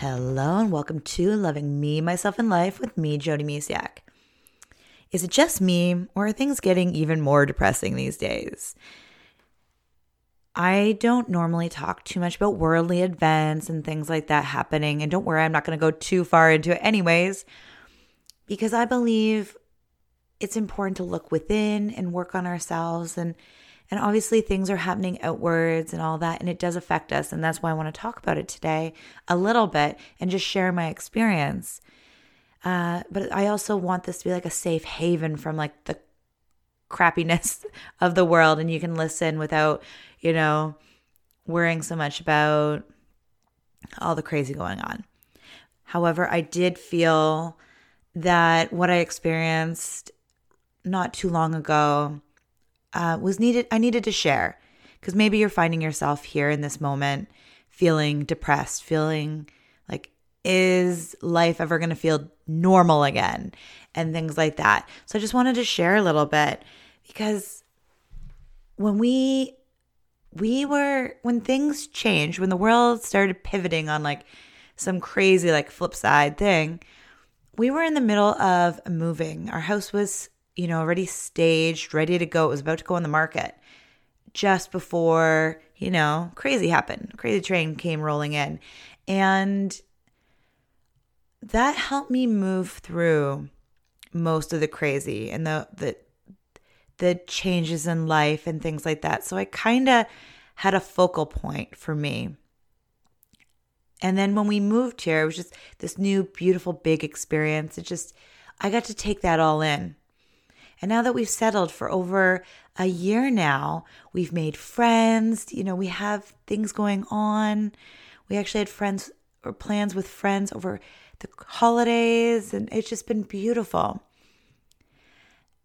Hello and welcome to Loving Me, Myself, and Life with me, Jody Misiak. Is it just me, or are things getting even more depressing these days? I don't normally talk too much about worldly events and things like that happening. And don't worry, I'm not going to go too far into it, anyways, because I believe it's important to look within and work on ourselves and and obviously, things are happening outwards and all that, and it does affect us. And that's why I want to talk about it today a little bit and just share my experience. Uh, but I also want this to be like a safe haven from like the crappiness of the world, and you can listen without, you know, worrying so much about all the crazy going on. However, I did feel that what I experienced not too long ago uh, was needed. I needed to share because maybe you're finding yourself here in this moment feeling depressed, feeling like, is life ever going to feel normal again? And things like that. So I just wanted to share a little bit because when we we were when things changed when the world started pivoting on like some crazy like flip side thing we were in the middle of moving our house was you know, already staged, ready to go. It was about to go on the market just before, you know, crazy happened. Crazy train came rolling in. And that helped me move through most of the crazy and the the the changes in life and things like that. So I kind of had a focal point for me. And then when we moved here, it was just this new, beautiful, big experience. It just, I got to take that all in. And now that we've settled for over a year now, we've made friends, you know, we have things going on. We actually had friends or plans with friends over the holidays, and it's just been beautiful.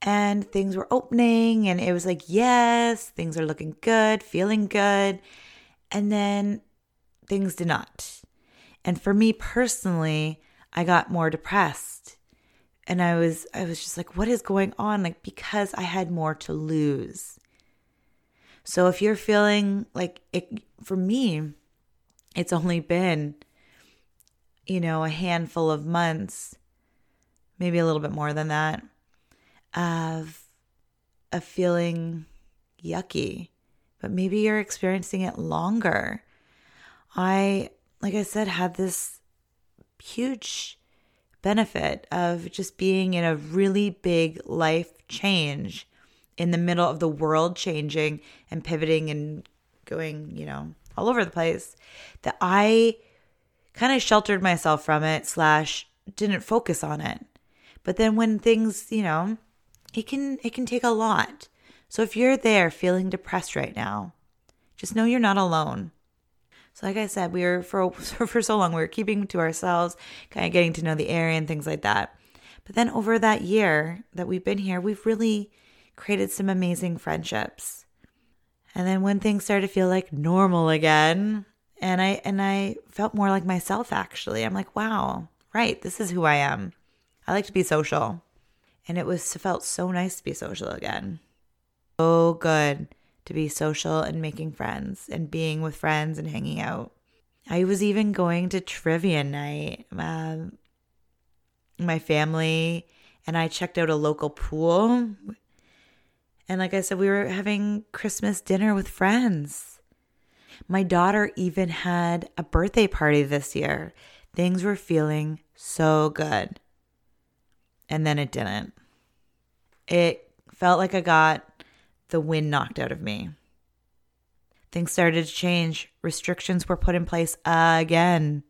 And things were opening, and it was like, yes, things are looking good, feeling good. And then things did not. And for me personally, I got more depressed and I was I was just like what is going on like because I had more to lose. So if you're feeling like it for me it's only been you know a handful of months maybe a little bit more than that of of feeling yucky but maybe you're experiencing it longer. I like I said had this huge benefit of just being in a really big life change in the middle of the world changing and pivoting and going, you know, all over the place that I kind of sheltered myself from it slash didn't focus on it. But then when things, you know, it can it can take a lot. So if you're there feeling depressed right now, just know you're not alone. So, like I said, we were for for so long we were keeping to ourselves, kind of getting to know the area and things like that. But then over that year that we've been here, we've really created some amazing friendships. And then when things started to feel like normal again, and I and I felt more like myself actually. I'm like, wow, right, this is who I am. I like to be social. And it was felt so nice to be social again. So good to be social and making friends and being with friends and hanging out. I was even going to trivia night. Um, my family and I checked out a local pool. And like I said, we were having Christmas dinner with friends. My daughter even had a birthday party this year. Things were feeling so good. And then it didn't. It felt like I got the wind knocked out of me. Things started to change. Restrictions were put in place again.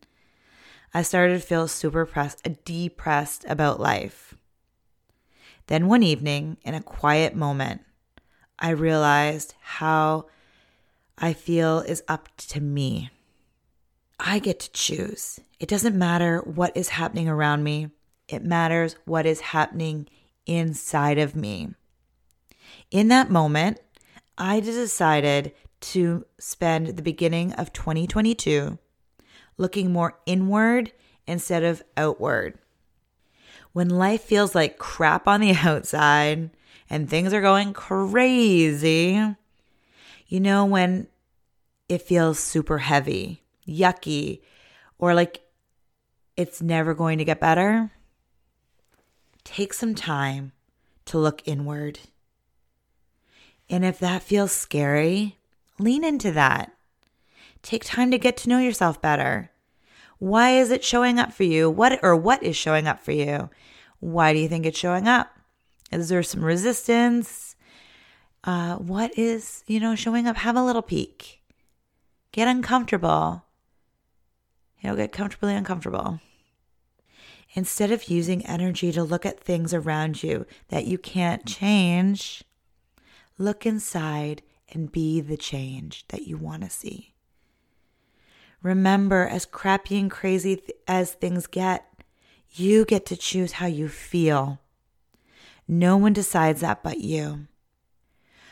I started to feel super press- depressed about life. Then one evening, in a quiet moment, I realized how I feel is up to me. I get to choose. It doesn't matter what is happening around me, it matters what is happening inside of me. In that moment, I decided to spend the beginning of 2022 looking more inward instead of outward. When life feels like crap on the outside and things are going crazy, you know, when it feels super heavy, yucky, or like it's never going to get better, take some time to look inward. And if that feels scary, lean into that. Take time to get to know yourself better. Why is it showing up for you? What or what is showing up for you? Why do you think it's showing up? Is there some resistance? Uh, what is, you know, showing up? Have a little peek. Get uncomfortable. You know, get comfortably uncomfortable. Instead of using energy to look at things around you that you can't change, look inside and be the change that you want to see. Remember, as crappy and crazy th- as things get, you get to choose how you feel. No one decides that but you.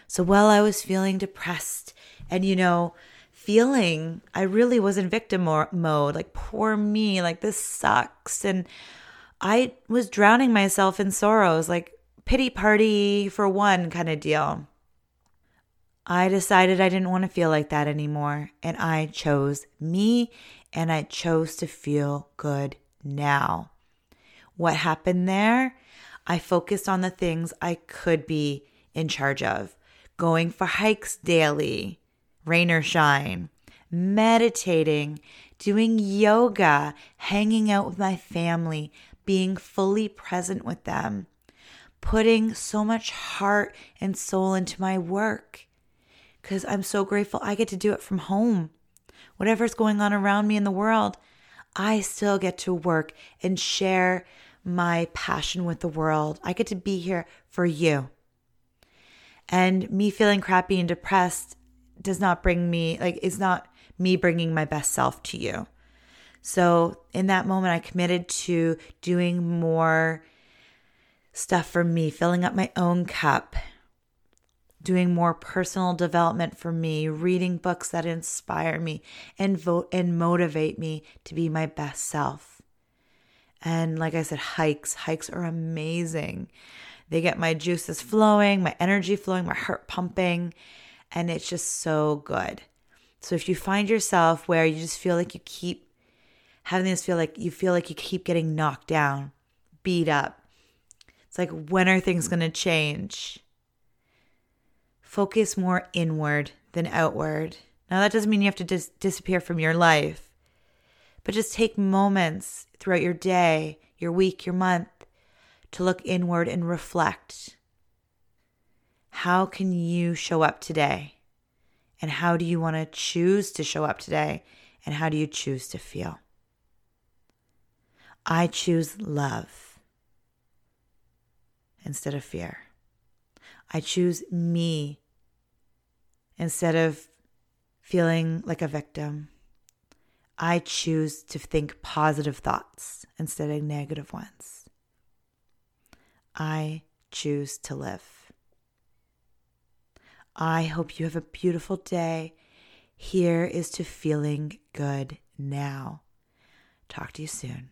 So while I was feeling depressed and, you know, feeling I really was in victim mode, like, poor me, like, this sucks. And I was drowning myself in sorrows, like, pity party for one kind of deal. I decided I didn't want to feel like that anymore. And I chose me and I chose to feel good now. What happened there? I focused on the things I could be in charge of going for hikes daily, rain or shine, meditating, doing yoga, hanging out with my family, being fully present with them, putting so much heart and soul into my work because I'm so grateful I get to do it from home. Whatever's going on around me in the world, I still get to work and share my passion with the world. I get to be here for you. And me feeling crappy and depressed does not bring me, like, it's not me bringing my best self to you. So in that moment, I committed to doing more stuff for me, filling up my own cup, doing more personal development for me, reading books that inspire me and vote and motivate me to be my best self. And like I said, hikes, hikes are amazing. They get my juices flowing, my energy flowing, my heart pumping, and it's just so good. So if you find yourself where you just feel like you keep having this feel like you feel like you keep getting knocked down, beat up. It's like when are things going to change? Focus more inward than outward. Now, that doesn't mean you have to dis- disappear from your life, but just take moments throughout your day, your week, your month to look inward and reflect. How can you show up today? And how do you want to choose to show up today? And how do you choose to feel? I choose love instead of fear. I choose me instead of feeling like a victim. I choose to think positive thoughts instead of negative ones. I choose to live. I hope you have a beautiful day. Here is to feeling good now. Talk to you soon.